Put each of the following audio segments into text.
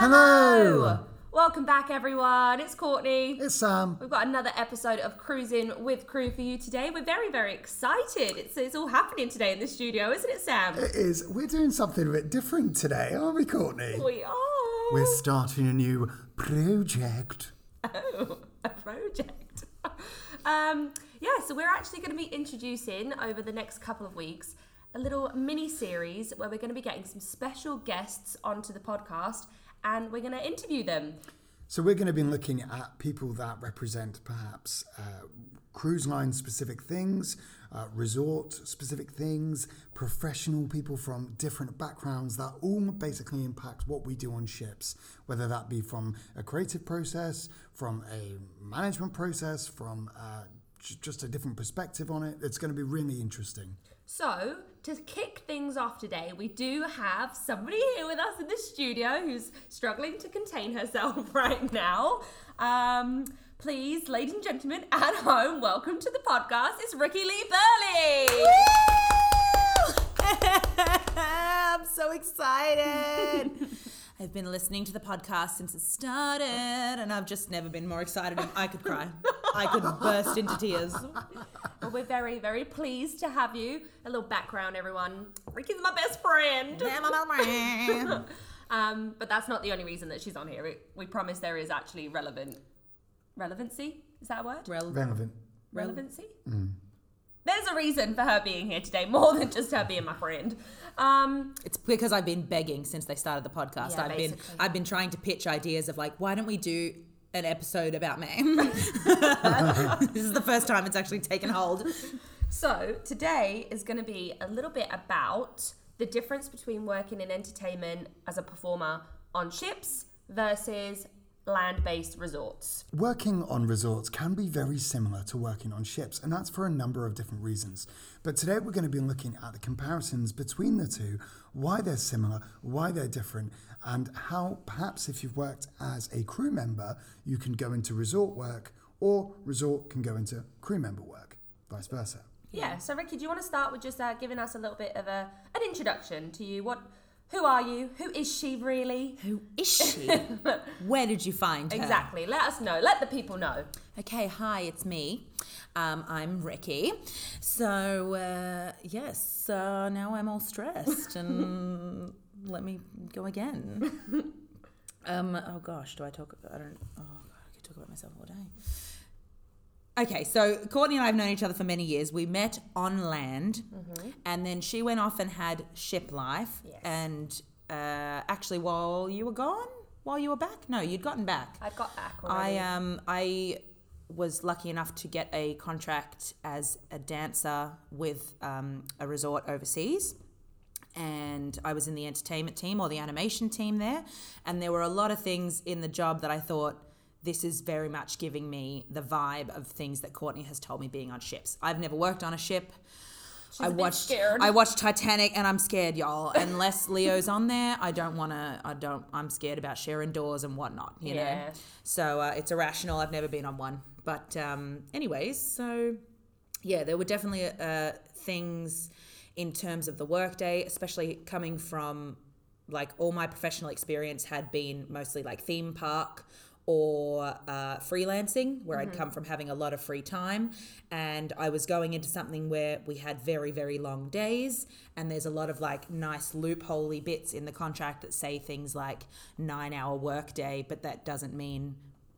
Hello! Welcome back, everyone. It's Courtney. It's Sam. We've got another episode of Cruising with Crew for you today. We're very, very excited. It's, it's all happening today in the studio, isn't it, Sam? It is. We're doing something a bit different today, aren't we, Courtney? We are. We're starting a new project. Oh, a project. um, yeah, so we're actually going to be introducing over the next couple of weeks a little mini series where we're going to be getting some special guests onto the podcast and we're going to interview them. So we're going to be looking at people that represent perhaps uh, cruise line specific things, uh, resort specific things, professional people from different backgrounds that all basically impact what we do on ships, whether that be from a creative process, from a management process, from uh, just a different perspective on it. It's going to be really interesting. So, to kick things off today, we do have somebody here with us in the studio who's struggling to contain herself right now. Um, please, ladies and gentlemen at home, welcome to the podcast. It's Rikki Lee Burley. I'm so excited. I've been listening to the podcast since it started, and I've just never been more excited. I could cry. I could burst into tears. Well, we're very, very pleased to have you. A little background, everyone. Rikki's my best friend. Um, but that's not the only reason that she's on here. We, we promise there is actually relevant relevancy. Is that a word? Relevant. relevancy. There's a reason for her being here today, more than just her being my friend. Um, It's because I've been begging since they started the podcast. Yeah, I've been. I've been trying to pitch ideas of like, why don't we do an episode about me? this is the first time it's actually taken hold. so today is going to be a little bit about the difference between working in entertainment as a performer on ships versus land-based resorts. Working on resorts can be very similar to working on ships, and that's for a number of different reasons. But today we're going to be looking at the comparisons between the two, why they're similar, why they're different, and how perhaps if you've worked as a crew member, you can go into resort work, or resort can go into crew member work, vice versa. Yeah. So Rikki, do you want to start with just uh, giving us a little bit of a an introduction to you? What? Who are you? Who is she really? Who is she? Where did you find her? Exactly. Let us know. Let the people know. Okay, hi, it's me. Um, I'm Rikki. So, uh, yes, uh, now I'm all stressed and let me go again. Um, oh gosh, do I talk? I don't. Oh god, I could talk about myself all day. Okay, so Courtney and I have known each other for many years. We met on land, and then she went off and had ship life. Yes. And uh, actually, while you were gone, while you were back, no, you'd gotten back. I got back I um I was lucky enough to get a contract as a dancer with um, a resort overseas. And I was in the entertainment team or the animation team there. And there were a lot of things in the job that I thought, this is very much giving me the vibe of things that Courtney has told me being on ships. I've never worked on a ship. She's I watched scared. I watched Titanic and I'm scared, y'all. Unless Leo's on there, I don't want to. I don't. I'm scared about sharing doors and whatnot. You Yeah. know. So uh, it's irrational. I've never been on one. But um, anyways, so yeah, there were definitely uh, things in terms of the workday, especially coming from like all my professional experience had been mostly like theme park or uh, freelancing, where I'd come from having a lot of free time. And I was going into something where we had very, very long days. And there's a lot of like nice loopholey bits in the contract that say things like nine hour workday, but that doesn't mean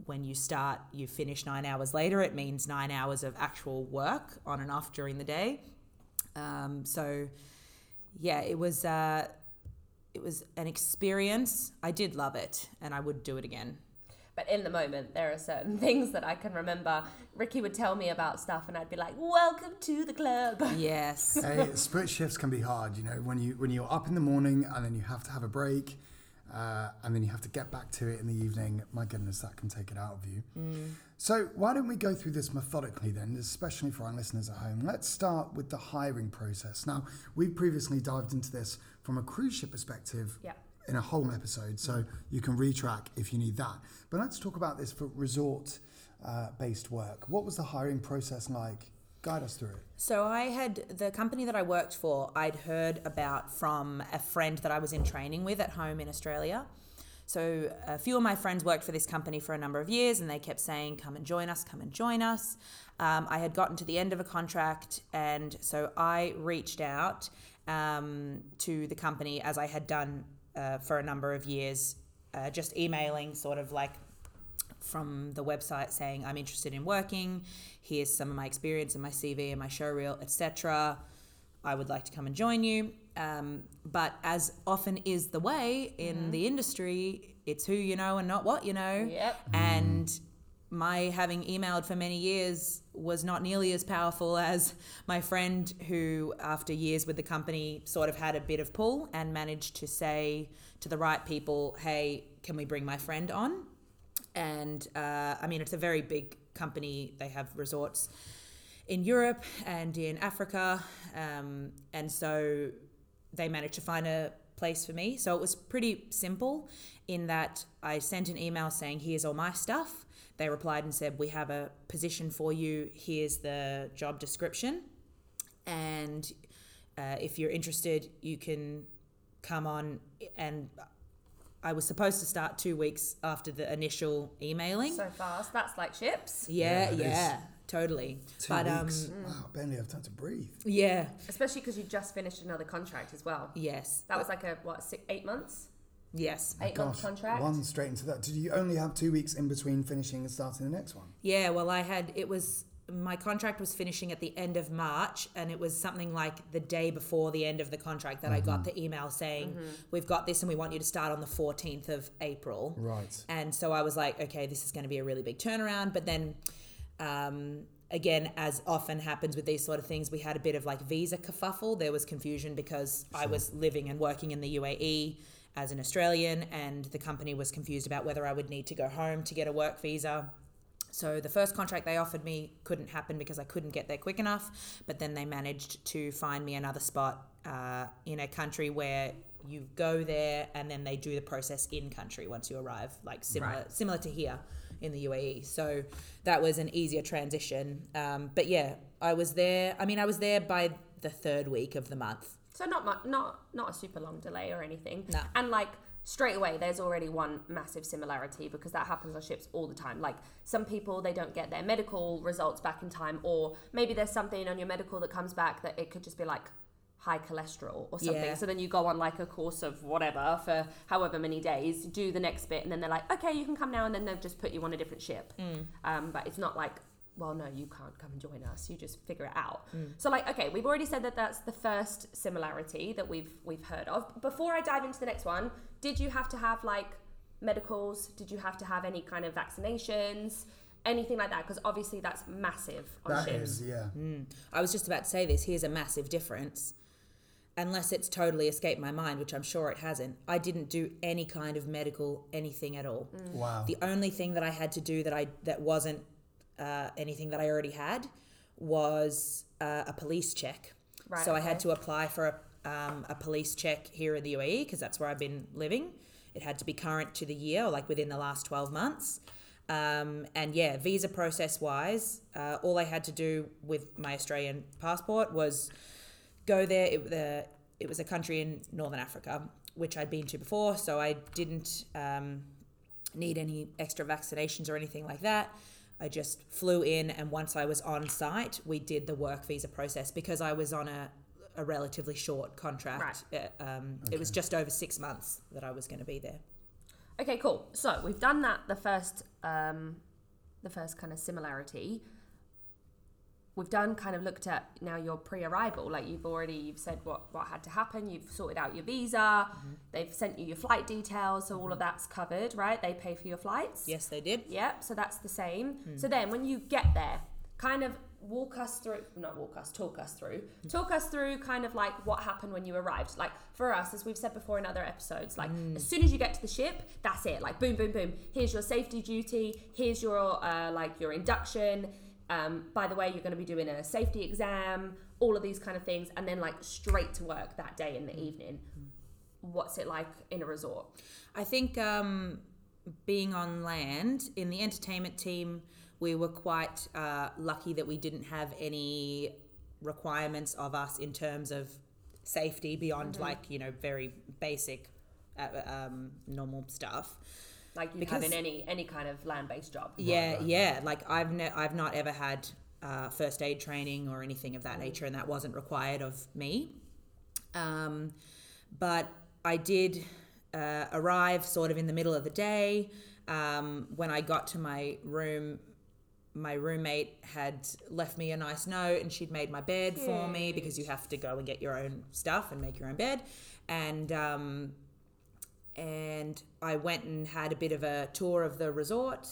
when you start, you finish nine hours later. It means nine hours of actual work on and off during the day. Um, so, yeah, it was uh, it was an experience. I did love it, and I would do it again. But in the moment, there are certain things that I can remember. Ricky would tell me about stuff, and I'd be like, "Welcome to the club." Yes. hey, split shifts can be hard, you know, when you when you're up in the morning and then you have to have a break, uh, and then you have to get back to it in the evening. My goodness, that can take it out of you. So why don't we go through this methodically then, especially for our listeners at home? Let's start with the hiring process. Now, we've previously dived into this from a cruise ship perspective Yeah. In a whole episode, so you can retrack if you need that. But let's talk about this for resort uh, based work. What was the hiring process like? Guide us through it. So I had the company that I worked for, I'd heard about from a friend that I was in training with at home in Australia. so a few of my friends worked for this company for a number of years, and they kept saying, "Come and join us, come and join us." Um, I had gotten to the end of a contract, and so I reached out um, to the company as I had done uh, for a number of years, uh, just emailing, sort of like from the website saying I'm interested in working. Here's some of my experience and my CV and my show reel, etc. I would like to come and join you. Um, but as often is the way in the industry, it's who you know and not what you know. Yep. And my having emailed for many years was not nearly as powerful as my friend who, after years with the company, sort of had a bit of pull and managed to say to the right people, hey, can we bring my friend on? And uh, I mean, it's a very big company. They have resorts in Europe and in Africa. Um, and so they managed to find a place for me. So it was pretty simple in that I sent an email saying, here's all my stuff. They replied and said, we have a position for you. Here's the job description. And uh, if you're interested, you can come on. And I was supposed to start two weeks after the initial emailing. So fast. That's like ships. yeah, Yeah, yeah, totally. Two but um, weeks. wow, barely have time to breathe. yeah, Especially because you just finished another contract as well. yes, That was like a, what, six, eight months? Yes. Eight month contract? One straight into that. Did you only have two weeks in between finishing and starting the next one? Yeah, well, I had it was my contract was finishing at the end of March, and it was something like the day before the end of the contract that I got the email saying, "We've got this, and we want you to start on the 14th of April." Right. And so I was like, "Okay, this is going to be a really big turnaround." But then, um, again, as often happens with these sort of things, we had a bit of like visa kerfuffle. There was confusion because I was living and working in the UAE as an Australian, and the company was confused about whether I would need to go home to get a work visa. So the first contract they offered me couldn't happen because I couldn't get there quick enough. But then they managed to find me another spot uh, in a country where you go there and then they do the process in country once you arrive, like similar Right. similar to here in the UAE. So that was an easier transition. Um, but yeah, I was there. I mean, I was there by the third week of the month. So not much, not not a super long delay or anything. No. And like straight away, there's already one massive similarity because that happens on ships all the time. Like some people, they don't get their medical results back in time, or maybe there's something on your medical that comes back that it could just be like high cholesterol or something. Yeah. So then you go on like a course of whatever for however many days, do the next bit, and then they're like, okay, you can come now, and then they've just put you on a different ship. Um, but it's not like, well, no, you can't come and join us. You just figure it out. Mm. So like, okay, we've already said that that's the first similarity that we've we've heard of. Before I dive into the next one, did you have to have like medicals? Did you have to have any kind of vaccinations? Anything like that? Because obviously that's massive on That ships. is, yeah. Mm. I was just about to say this. Here's a massive difference. Unless it's totally escaped my mind, which I'm sure it hasn't, I didn't do any kind of medical anything at all. Mm. Wow. The only thing that I had to do that I that wasn't uh, anything that I already had was uh, a police check. Right, so I had to apply for a, um, a police check here in the UAE because that's where I've been living. It had to be current to the year, or like within the last 12 months. Um, and yeah, visa process wise, uh, all I had to do with my Australian passport was go there. It, the, it was a country in Northern Africa, which I'd been to before, so I didn't um, need any extra vaccinations or anything like that. I just flew in, and once I was on site, we did the work visa process because I was on a, a relatively short contract. Uh, Um, It was just over six months that I was going to be there. Okay, cool. So we've done that. The first, um, the first kind of similarity. We've done kind of looked at now your pre-arrival. Like you've already you've said what what had to happen. You've sorted out your visa. Mm-hmm. They've sent you your flight details, so all of mm-hmm. that's covered, right? They pay for your flights. Yes, they did. Yep. So that's the same. Hmm. So then when you get there, kind of walk us through, not walk us, talk us through, hmm. talk us through kind of like what happened when you arrived. Like for us, as we've said before in other episodes, like hmm. as soon as you get to the ship, that's it. Like boom, boom, boom. Here's your safety duty. Here's your uh, like your induction. Um, by the way, you're going to be doing a safety exam, all of these kind of things, and then like straight to work that day in the evening. What's it like in a resort? I think um, being on land in the entertainment team, we were quite uh, lucky that we didn't have any requirements of us in terms of safety beyond like you know very basic uh, um, normal stuff. Like you Because- have in any any kind of land based job. Yeah, yeah. Like I've ne- I've not ever had uh, first aid training or anything of that nature, and that wasn't required of me. Um, but I did uh, arrive sort of in the middle of the day. Um, when I got to my room, my roommate had left me a nice note, and she'd made my bed for me because you have to go and get your own stuff and make your own bed, and. Um, and I went and had a bit of a tour of the resort.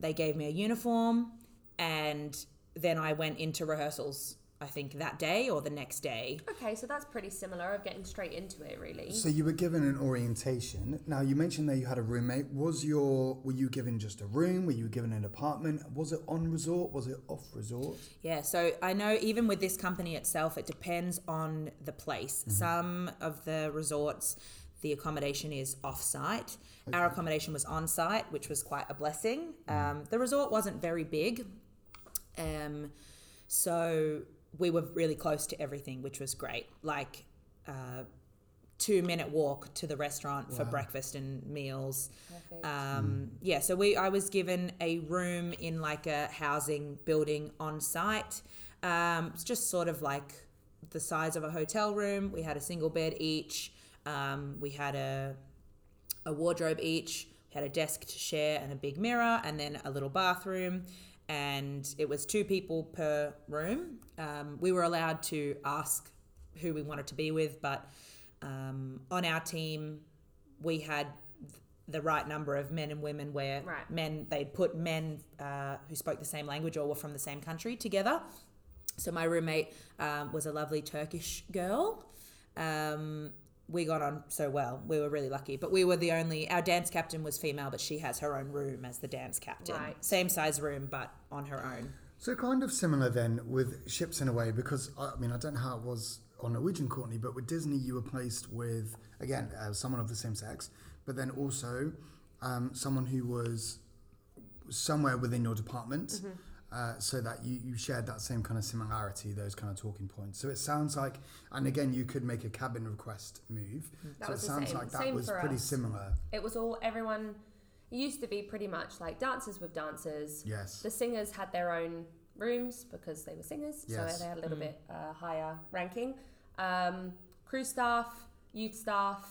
They gave me a uniform, and then I went into rehearsals. I think that day or the next day. Okay, so that's pretty similar of getting straight into it, really. So you were given an orientation. Now you mentioned that you had a roommate. Was your were you given just a room? Were you given an apartment? Was it on resort? Was it off resort? Yeah, so I know even with this company itself, it depends on the place. Mm-hmm. Some of the resorts, the accommodation is off site. Our accommodation was on site, which was quite a blessing. Um, the resort wasn't very big. Um, so we were really close to everything, which was great. Like, uh, two minute walk to the restaurant for breakfast and meals. Perfect. Um, yeah, so we I was given a room in like a housing building on site. Um, it's just sort of like the size of a hotel room. We had a single bed each. Um, we had a a wardrobe each. We had a desk to share and a big mirror, and then a little bathroom. And it was two people per room. Um, we were allowed to ask who we wanted to be with, but um, on our team, we had the right number of men and women where Right. men they'd put men uh, who spoke the same language or were from the same country together. So my roommate um, was a lovely Turkish girl. Um, we got on so well. We were really lucky. But we were the only. Our dance captain was female, but she has her own room as the dance captain. Right. Same size room, but on her own. So kind of similar then with ships in a way, because I I mean I don't know how it was on Norwegian Courtney, but with Disney you were placed with again uh, someone of the same sex, but then also um, someone who was somewhere within your department, uh, so that you, you shared that same kind of similarity, those kind of talking points. So it sounds like, and again you could make a cabin request move. That so it was the sounds same- like that same was pretty us. similar. It was all everyone. Used to be pretty much like dancers with dancers. Yes. The singers had their own rooms because they were singers, Yes. so they had a little bit uh, higher ranking. Um, crew staff, youth staff,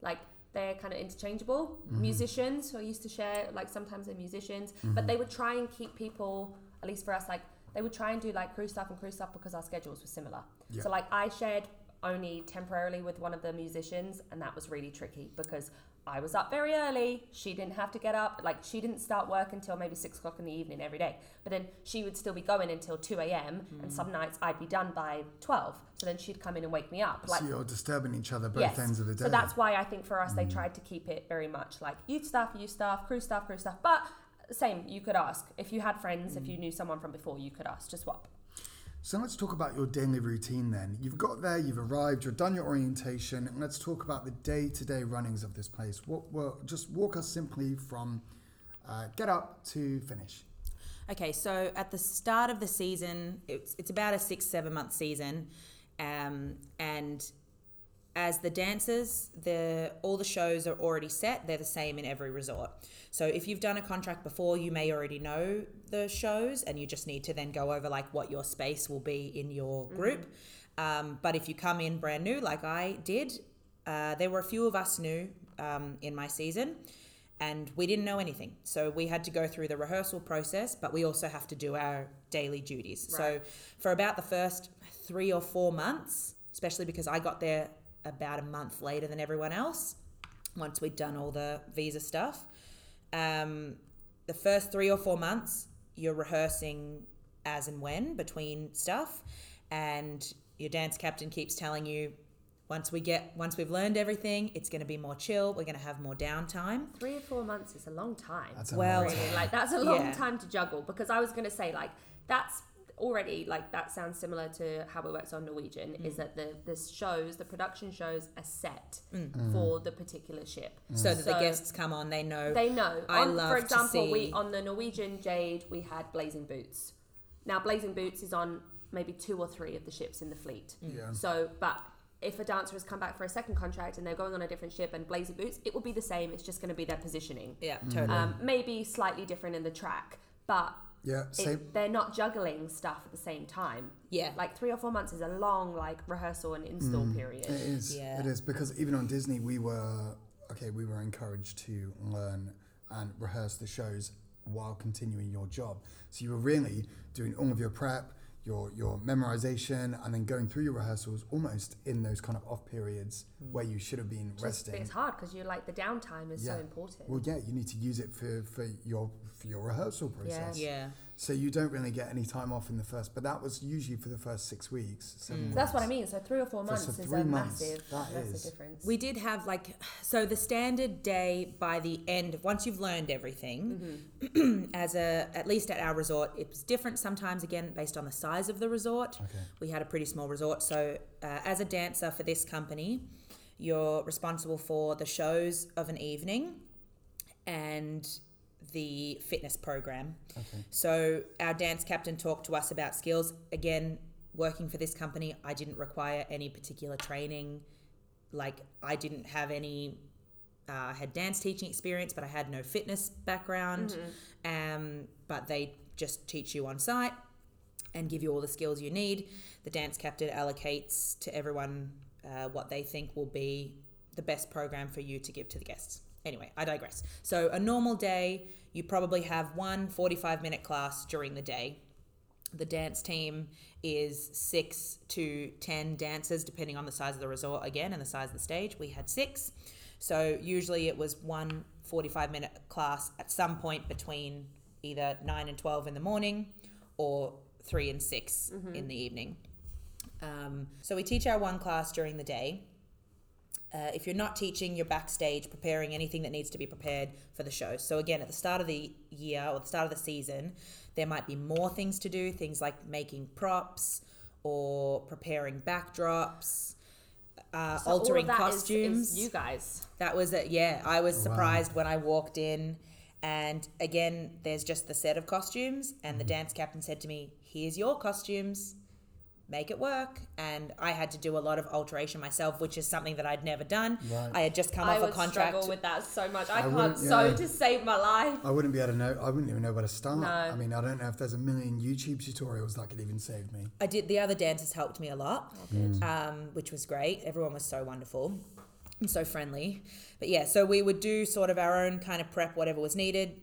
like they're kind of interchangeable. Musicians who I used to share, like sometimes they're musicians, but they would try and keep people, at least for us, like they would try and do like crew stuff and crew stuff because our schedules were similar. Yeah. So like I shared only temporarily with one of the musicians, and that was really tricky because I was up very early. She didn't have to get up. Like she didn't start work until maybe six o'clock in the evening every day. But then she would still be going until two a.m. And mm. some nights I'd be done by twelve. So then she'd come in and wake me up. Like so you're disturbing each other both yes. ends of the day. So that's why I think for us they mm. tried to keep it very much like youth staff, youth staff, crew stuff, crew stuff. But same, you could ask if you had friends, if you knew someone from before, you could ask to swap. So let's talk about your daily routine then. You've got there, you've arrived, you've done your orientation, and let's talk about the day-to-day runnings of this place. What were just walk us simply from uh, get up to finish. Okay, so at the start of the season, it's, it's about a six, seven month season. Um, and as the dancers, the all the shows are already set. They're the same in every resort. So if you've done a contract before, you may already know the shows, and you just need to then go over like what your space will be in your group. Um, but if you come in brand new, like I did, uh, there were a few of us new um, in my season, and we didn't know anything. So we had to go through the rehearsal process, but we also have to do our daily duties. So for about the first three or four months, especially because I got there about a month later than everyone else, once we'd done all the visa stuff, um, the first three or four months, you're rehearsing as and when between stuff, and your dance captain keeps telling you, once we get, once we've learned everything, it's going to be more chill. We're going to have more downtime. Three or four months is a long time. Well, That's well, really. Like that's a long Yeah. time to juggle because I was going to say like that's already like that sounds similar to how it works on Norwegian is mm. that the the shows the production shows are set mm. Mm. for the particular ship. So that the guests come on, they know. They know. I on, love for to example, we on the Norwegian Jade we had Blazing Boots. Now Blazing Boots is on maybe two or three of the ships in the fleet. Yeah. So, but if a dancer has come back for a second contract and they're going on a different ship and Blazing boots, it will be the same. It's just going to be their positioning. Yeah, totally. Um, maybe slightly different in the track, but Yeah, it- they're not juggling stuff at the same time. yeah. Like three or four months is a long like rehearsal and install mm, period. It is. Yeah. It is because even on Disney, we were okay. We were encouraged to learn and rehearse the shows while continuing your job. So you were really doing all of your prep, your your memorization, and then going through your rehearsals almost in those kind of off periods hmm. where you should have been Just- resting. It's hard because you're like the downtime is so important. Well, yeah, you need to use it for, for your for your rehearsal process. yeah. So you don't really get any time off in the first, but that was usually for the first six weeks. Seven So that's what I mean. So three or four months so is a months, massive, that massive is. difference. We did have like so the standard day by the end once you've learned everything as a at least at our resort it was different sometimes again based on the size of the resort. Okay. We had a pretty small resort so uh, as a dancer for this company you're responsible for the shows of an evening and the fitness program. Okay. So our dance captain talked to us about skills. Again, working for this company, I didn't require any particular training. Like I didn't have any. Uh, I had dance teaching experience, but I had no fitness background. Um, but they just teach you on site and give you all the skills you need. The dance captain allocates to everyone uh, what they think will be the best program for you to give to the guests. Anyway, I digress. So, a normal day, you probably have one 45 minute class during the day. The dance team is six to 10 dancers, depending on the size of the resort again and the size of the stage. We had six. So, usually it was one 45 minute class at some point between either 9 and 12 in the morning or 3 and 6 in the evening. Um, so, we teach our one class during the day. Uh, if you're not teaching, you're backstage preparing anything that needs to be prepared for the show. So, again, at the start of the year or the start of the season, there might be more things to do, things like making props or preparing backdrops, uh, So all of altering costumes. is you guys. That was it. Yeah, I was Wow. surprised when I walked in. And again, there's just the set of costumes, and Mm-hmm. the dance captain said to me, Here's your costumes, make it work. And I had to do a lot of alteration myself, which is something that I'd never done. Right. I had just come I off a would contract. struggle with that so much. I, I can't wouldn't- sew yeah. to save my life. I wouldn't be able to know. I wouldn't even know where to start. No. I mean, I don't know if there's a million YouTube tutorials that could even save me. I did. The other dancers helped me a lot, Mm. um, which was great. Everyone was so wonderful and so friendly. But yeah, so we would do sort of our own kind of prep, whatever was needed.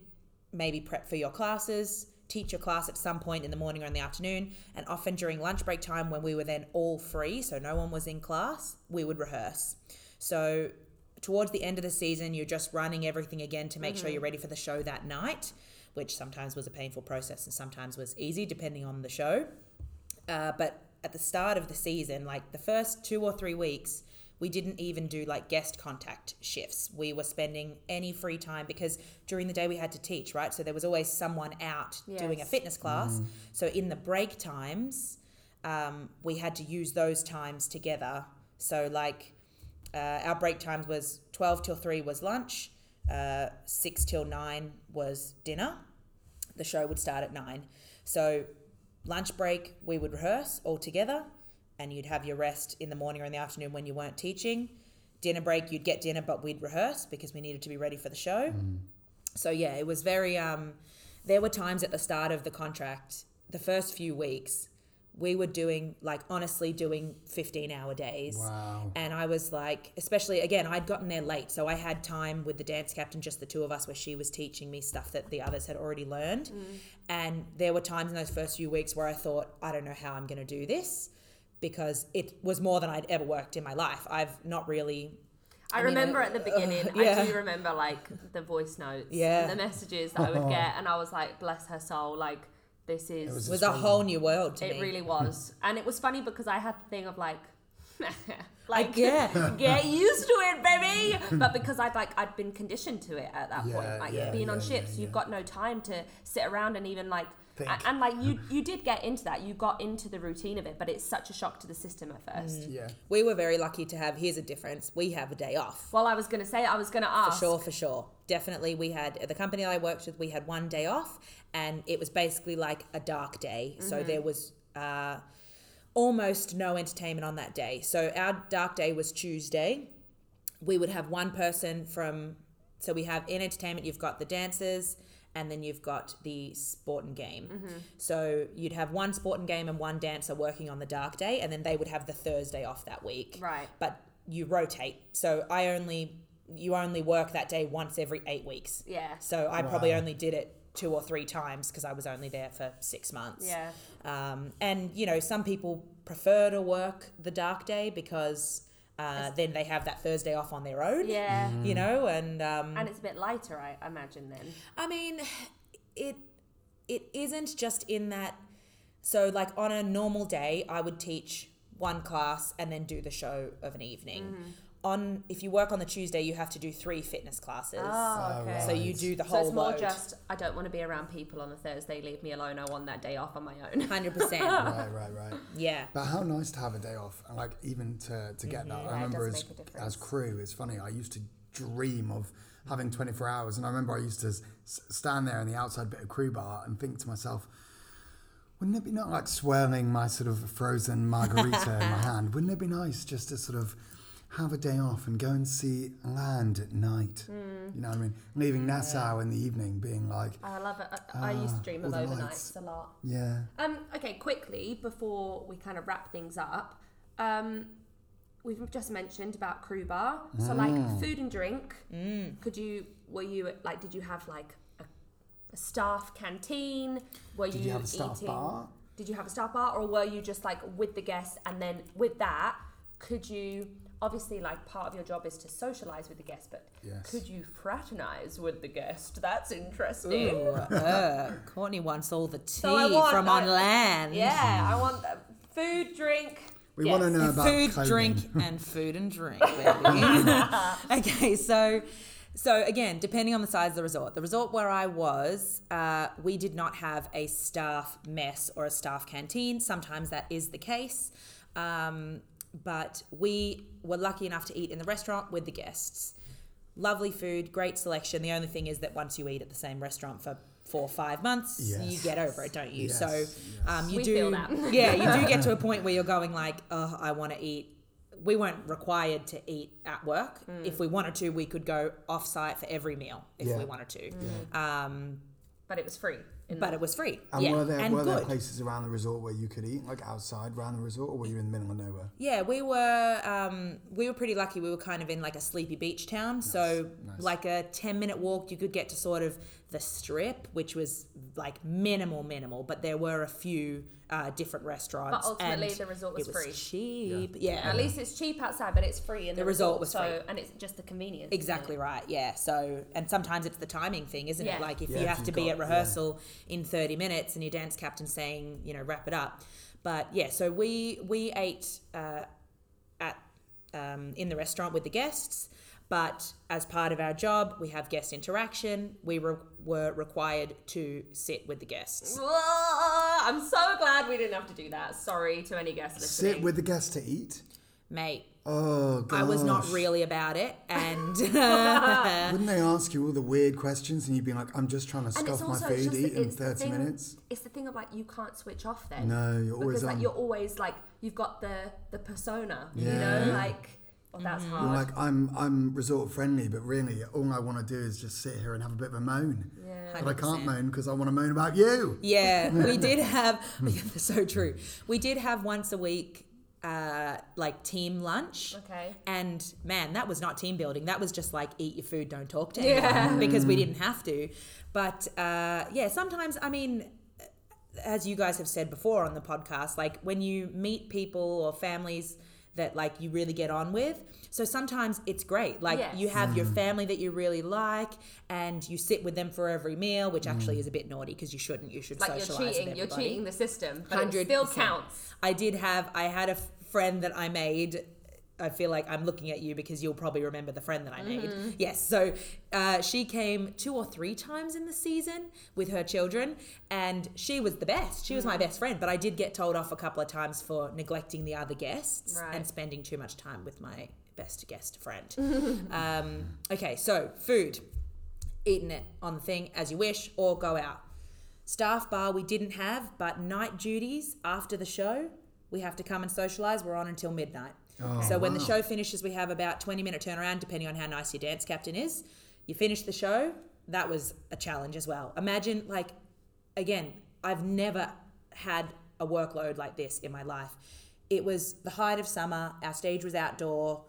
Maybe prep for your classes, teach your class at some point in the morning or in the afternoon, and often during lunch break time when we were then all free, so no one was in class, we would rehearse. So towards the end of the season, you're just running everything again to make sure you're ready for the show that night, which sometimes was a painful process and sometimes was easy depending on the show. Uh, but at the start of the season, like the first two or three weeks, we didn't even do like guest contact shifts. We were spending any free time because during the day we had to teach, right? So there was always someone out doing a fitness class. So in the break times, um, we had to use those times together. So like uh, our break times was 12 till 3 was lunch, uh, 6 till 9 was dinner. The show would start at 9. So lunch break, we would rehearse all together, and you'd have your rest in the morning or in the afternoon when you weren't teaching. Dinner break, you'd get dinner, but we'd rehearse because we needed to be ready for the show. So yeah, it was very. Um, there were times at the start of the contract, the first few weeks, we were doing like honestly doing fifteen hour days. Wow. And I was like, especially again, I'd gotten there late, so I had time with the dance captain, just the two of us, where she was teaching me stuff that the others had already learned. And there were times in those first few weeks where I thought, I don't know how I'm going to do this because it was more than I'd ever worked in my life. I've not really. I, I remember uh, at the beginning, yeah. I do remember like the voice notes, Yeah. and the messages that I would get, and I was like, bless her soul, like this is. It was was a whole new world to it me. really was, and it was funny because I had the thing of like. like yeah. get used to it baby but because i'd like i'd been conditioned to it at that Yeah, point like yeah, being on ships yeah, you've got no time to sit around and even like Think. and, and like you you did get into that you got into the routine of it but it's such a shock to the system at first Yeah. We were very lucky to have. Here's a difference. We have a day off. well i was gonna say i was gonna ask. For sure, for sure. Definitely, we had the company I worked with. We had one day off, and it was basically like a dark day. So there was, uh, almost no entertainment on that day. So our dark day was Tuesday. We would have one person from, so we have in entertainment, you've got the dancers and then you've got the sport and game. Mm-hmm. So you'd have one sport and game and one dancer working on the dark day, and then they would have the Thursday off that week. Right. But you rotate. So I only, you only work that day once every eight weeks. Yeah. So I probably only did it two or three times because I was only there for six months. Yeah. Um, and you know, some people prefer to work the dark day because uh, then they have that Thursday off on their own. Yeah. You know, and um, And it's a bit lighter, I imagine then. I mean, it it isn't just in that. So, like on a normal day, I would teach one class and then do the show of an evening. Mm-hmm. On if you work on the Tuesday, you have to do three fitness classes. Oh, oh okay. So you do the whole. So whole it's more load. just I don't want to be around people on a Thursday. Leave me alone. I want that day off on my own. Hundred percent. Right, right, right. Yeah. But how nice to have a day off, and like even to, to get that. Mm-hmm. I it remember as make a difference. as crew, it's funny. I used to dream of having 24 hours, and I remember I used to s- stand there in the outside bit of crew bar and think to myself, wouldn't it be not like swirling my sort of frozen margarita in my hand? Wouldn't it be nice just to sort of have a day off and go and see land at night? Hmm. You know what I mean? Leaving Nassau in the evening, being like, I love it. I, I used to Ah, dream all of the overnights a lot. yeah. Um, okay, quickly before we kind of wrap things up, um, we've just mentioned about crew bar. So like Mm. food and drink. Could you? Were you like? Did you have like a, a staff canteen? Were Did you have a staff eating? bar? Did you have a staff bar, or were you just like with the guests? And then with that, could you? Obviously, like part of your job is to socialize with the guests, but Yes. could you fraternize with the guest? That's interesting. Ooh, uh, Courtney wants all the tea So want- from I- on land. Yeah, I want food, drink. We Yes. want to know about food, clothing. drink, and food and drink. Baby. okay, so so again, depending on the size of the resort, the resort where I was, uh, we did not have a staff mess or a staff canteen. Sometimes that is the case, um, but we were lucky enough to eat in the restaurant with the guests. Lovely food, great selection. The only thing is that once you eat at the same restaurant for four or five months, you get over it, don't you? Yes, So yes. um, you We do, feel that. yeah, you do get to a point where you're going like, oh, I want to eat. We weren't required to eat at work. Mm. If we wanted to, we could go off site for every meal if Yeah. we wanted to. Mm. Um, But it was free. In but it was free. And yeah, were there and were there good. places around the resort where you could eat, like outside around the resort, or were you in the middle of nowhere? Yeah, we were um, we were pretty lucky. We were kind of in like a sleepy beach town, so nice. like a ten minute walk, you could get to sort of the strip, which was like minimal, minimal. But there were a few uh, different restaurants. But ultimately, and the resort was it was free. cheap. Yeah, At least it's cheap outside, but it's free in the, The resort was so, free. and it's just the convenience. Exactly right. Yeah. So, and sometimes it's the timing thing, isn't Yeah. it? Like if Yeah, you if have to be got- at rehearsal in 30 minutes and your dance captain saying, you know, wrap it up. But yeah, so we we ate uh, at um, in the restaurant with the guests. But as part of our job, we have guest interaction. We re- were required to sit with the guests. Whoa, I'm so glad we didn't have to do that. Sorry to any guests listening. Sit with the guests to eat. Mate, Oh god! I was not really about it. And Wouldn't they ask you all the weird questions, and you'd be like, "I'm just trying to and scoff my food, eat in it's the 30 thing, minutes." It's the thing of like you can't switch off then. No, you're always because like on. you're always like you've got the the persona. You know, like well, that's Mm-hmm. hard. You're like, "I'm I'm resort friendly, but really, all I want to do is just sit here and have a bit of a moan." yeah. But I can't 100%. moan because I want to moan about you. Yeah, we did have. so true. We did have once a week, uh, like team lunch. Okay. And man, that was not team building. That was just like eat your food, don't talk to anyone Yeah. because we didn't have to. But uh, yeah, sometimes I mean, as you guys have said before on the podcast, like when you meet people or families that like you really get on with. So sometimes it's great. Like Yes. you have your mm-hmm. family that you really like and you sit with them for every meal, which actually mm. is a bit naughty because you shouldn't. You should Like you're socialize cheating. with You're everybody. cheating the system, but it still 100%. counts. I did have I had a friend that I made. I feel like I'm looking at you because you'll probably remember the friend that I made. Mm-hmm. Yes, so uh, she came two or three times in the season with her children, and she was the best. She was Mm-hmm. my best friend, but I did get told off a couple of times for neglecting the other guests Right. and spending too much time with my best guest friend. um, okay, so food, eating it on the thing as you wish, or go out. Staff bar we didn't have, but night duties after the show, we have to come and socialize. We're on until midnight. Oh, so when the show finishes, we have about 20 minute turnaround, depending on how nice your dance captain is. You finish the show. That was a challenge as well. Imagine, like, again, I've never had a workload like this in my life. It was the height of summer. Our stage was outdoor.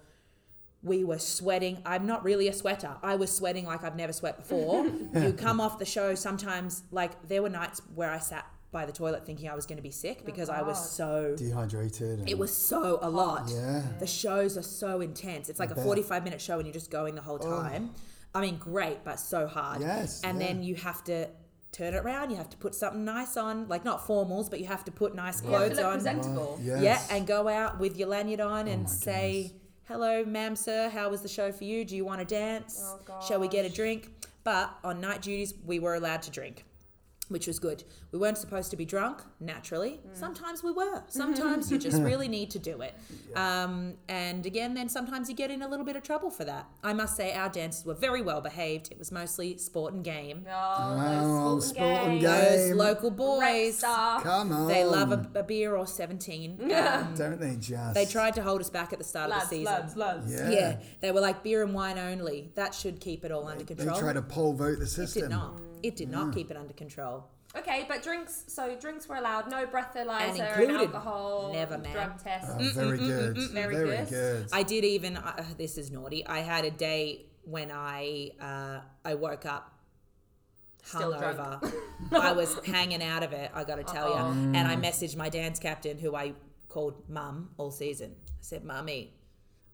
We were sweating. I'm not really a sweater. I was sweating like I've never sweat before. you come off the show sometimes, like, there were nights where I sat by the toilet thinking I was going to be sick oh because I was so Dehydrated. And, it was so a lot. Yeah. The shows are so intense. It's like a bet. 45 minute show and you're just going the whole oh. time. I mean, great, but so hard. Yes, And yeah. then you have to turn it around. You have to put something nice on, like not formals, but you have to put nice You have to clothes look on. presentable. Yes. Yeah, and go out with your lanyard on oh and my say, goodness. "Hello, ma'am, sir. How was the show for you? Do you want to dance? Oh, Shall we get a drink?" But on night duties, we were allowed to drink, which was good. We weren't supposed to be drunk. Naturally, Mm. sometimes we were. Sometimes you just really need to do it. Um, and again, then sometimes you get in a little bit of trouble for that. I must say, our dancers were very well behaved. It was mostly sport and game. Oh, those sport sport and and game. Those local boys. Come on. they love a, a beer or seventeen. Um, Don't they just? they tried to hold us back at the start Lads, of the season. lads, lads. Yeah. Yeah, they were like beer and wine only. That should keep it all under control. They control. try to pole vote the it system. did not. It did not keep it under control. Okay, but drinks. So drinks were allowed. No breathalyzer And and, alcohol. Never, ma'am. Drug test. Oh, very good. Very very good. good. I did even. Uh, this is naughty. I had a day when I uh, I woke up Still hungover. I was hanging out of it. I got to tell you. And I messaged my dance captain, who I called Mum all season. I said, "Mummy,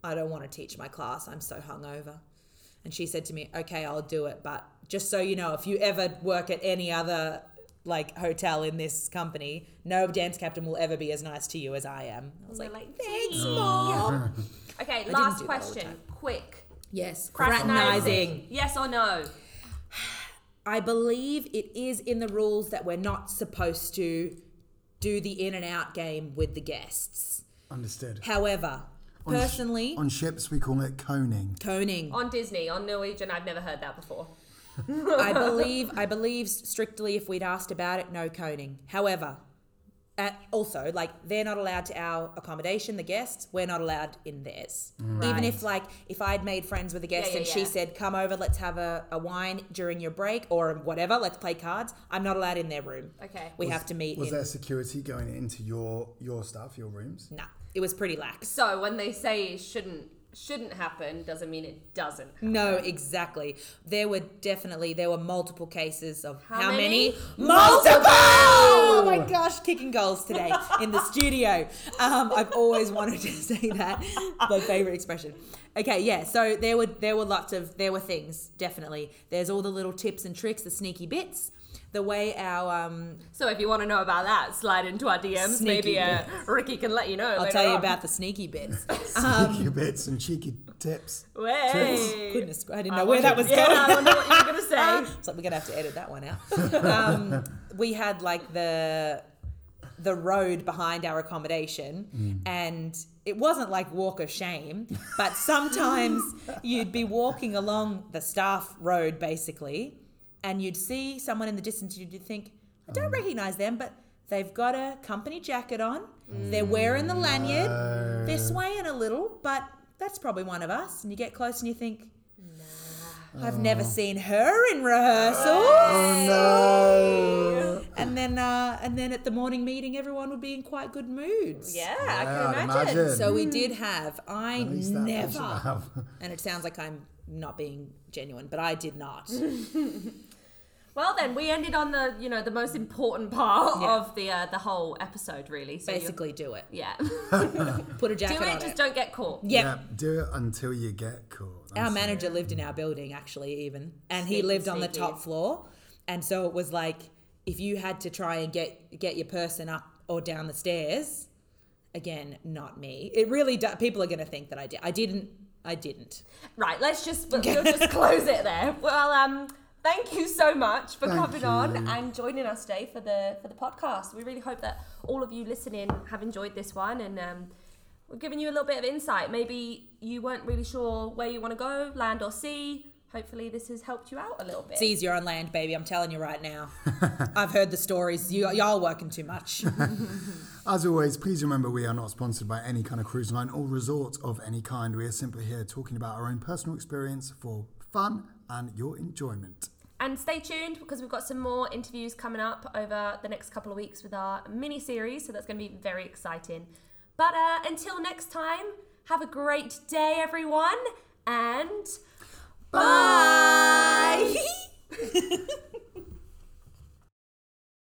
I don't want to teach my class. I'm so hungover." And she said to me, "Okay, I'll do it, but just so you know, if you ever work at any other like hotel in this company, no dance captain will ever be as nice to you as I am." I was like, like, "Thanks, mom." Okay, didn't last do that all the question. Quick. Yes, Fraternizing. fraternizing. Yes or no? I believe it is in the rules that we're not supposed to do the in and out game with the guests. Understood. However, On sh- personally, on ships we call it coning. coning. On Disney, on Norwegian, I've never heard that before. I believe I believe strictly if we'd asked about it, no coning. However, at also like they're not allowed to our accommodation, the guests. We're not allowed in theirs. Mm-hmm. Even if like if I'd made friends with a guest Yeah, yeah, and she yeah. said, "Come over, let's have a, a wine during your break or whatever, let's play cards." I'm not allowed in their room. Okay. We have to meet Was in. there security going into your your stuff, your rooms? Nah, it was pretty lax. So when they say it shouldn't shouldn't happen, doesn't mean it doesn't. No, exactly. There were definitely there were multiple cases of How how, many? many? Multiple! Oh my gosh, kicking goals today in the studio. Um, I've always wanted to say that. My favorite expression. Okay, yeah. So there were there were lots of there were things definitely. There's all the little tips and tricks, the sneaky bits. The way our um, So if you want to know about that, slide into our DMs. Maybe uh, Rikki can let you know. I'll later tell you on. about the sneaky bits. Sneaky bits and cheeky tips. Way. Goodness, I didn't I know where that was wondered- going. Yeah, I wonder what you were gonna say. It's like we're gonna have to edit that one out. Um, we had like the the road behind our accommodation, and it wasn't like walk of shame, but sometimes you'd be walking along the staff road basically, and you'd see someone in the distance, you'd think, I don't recognize them, but they've got a company jacket on, they're wearing the lanyard, they're swaying a little, but that's probably one of us, and you get close and you think. I've never seen her in rehearsal. Oh no! And then, uh, and then at the morning meeting, everyone would be in quite good moods. Yeah, I Yeah, can I'd imagine. imagine. So we did have. I At least that much never, have. and it sounds like I'm not being genuine, but I did not. Well, then we ended on the you know the most important part Yeah. of the uh, the whole episode, really. So Basically, do it. yeah, Put a jacket. do it. on Just it. don't get caught. Yep. Yeah, do it until you get caught. Our That's manager lived in our building, actually, even, and he Sneaky, lived on the top floor, and so it was like if you had to try and get get your person up or down the stairs. Again, not me. It really do, people are going to think that I did. I didn't. I didn't. Right. Let's just we'll just close it there. Well, um, thank you so much for Thank coming on and joining us today for the for the podcast. We really hope that all of you listening have enjoyed this one and. Um, we're giving you a little bit of insight. Maybe you weren't really sure where you want to go, land or sea. hopefully this has helped you out a little bit. It's easier on land, baby. I'm telling you right now. I've heard the stories. You, y'all working too much. As always, please remember we are not sponsored by any kind of cruise line or resort of any kind. We are simply here talking about our own personal experience for fun and your enjoyment. And stay tuned because we've got some more interviews coming up over the next couple of weeks with our mini series. So that's going to be very exciting. But uh, until next time, have a great day, everyone, and bye. bye.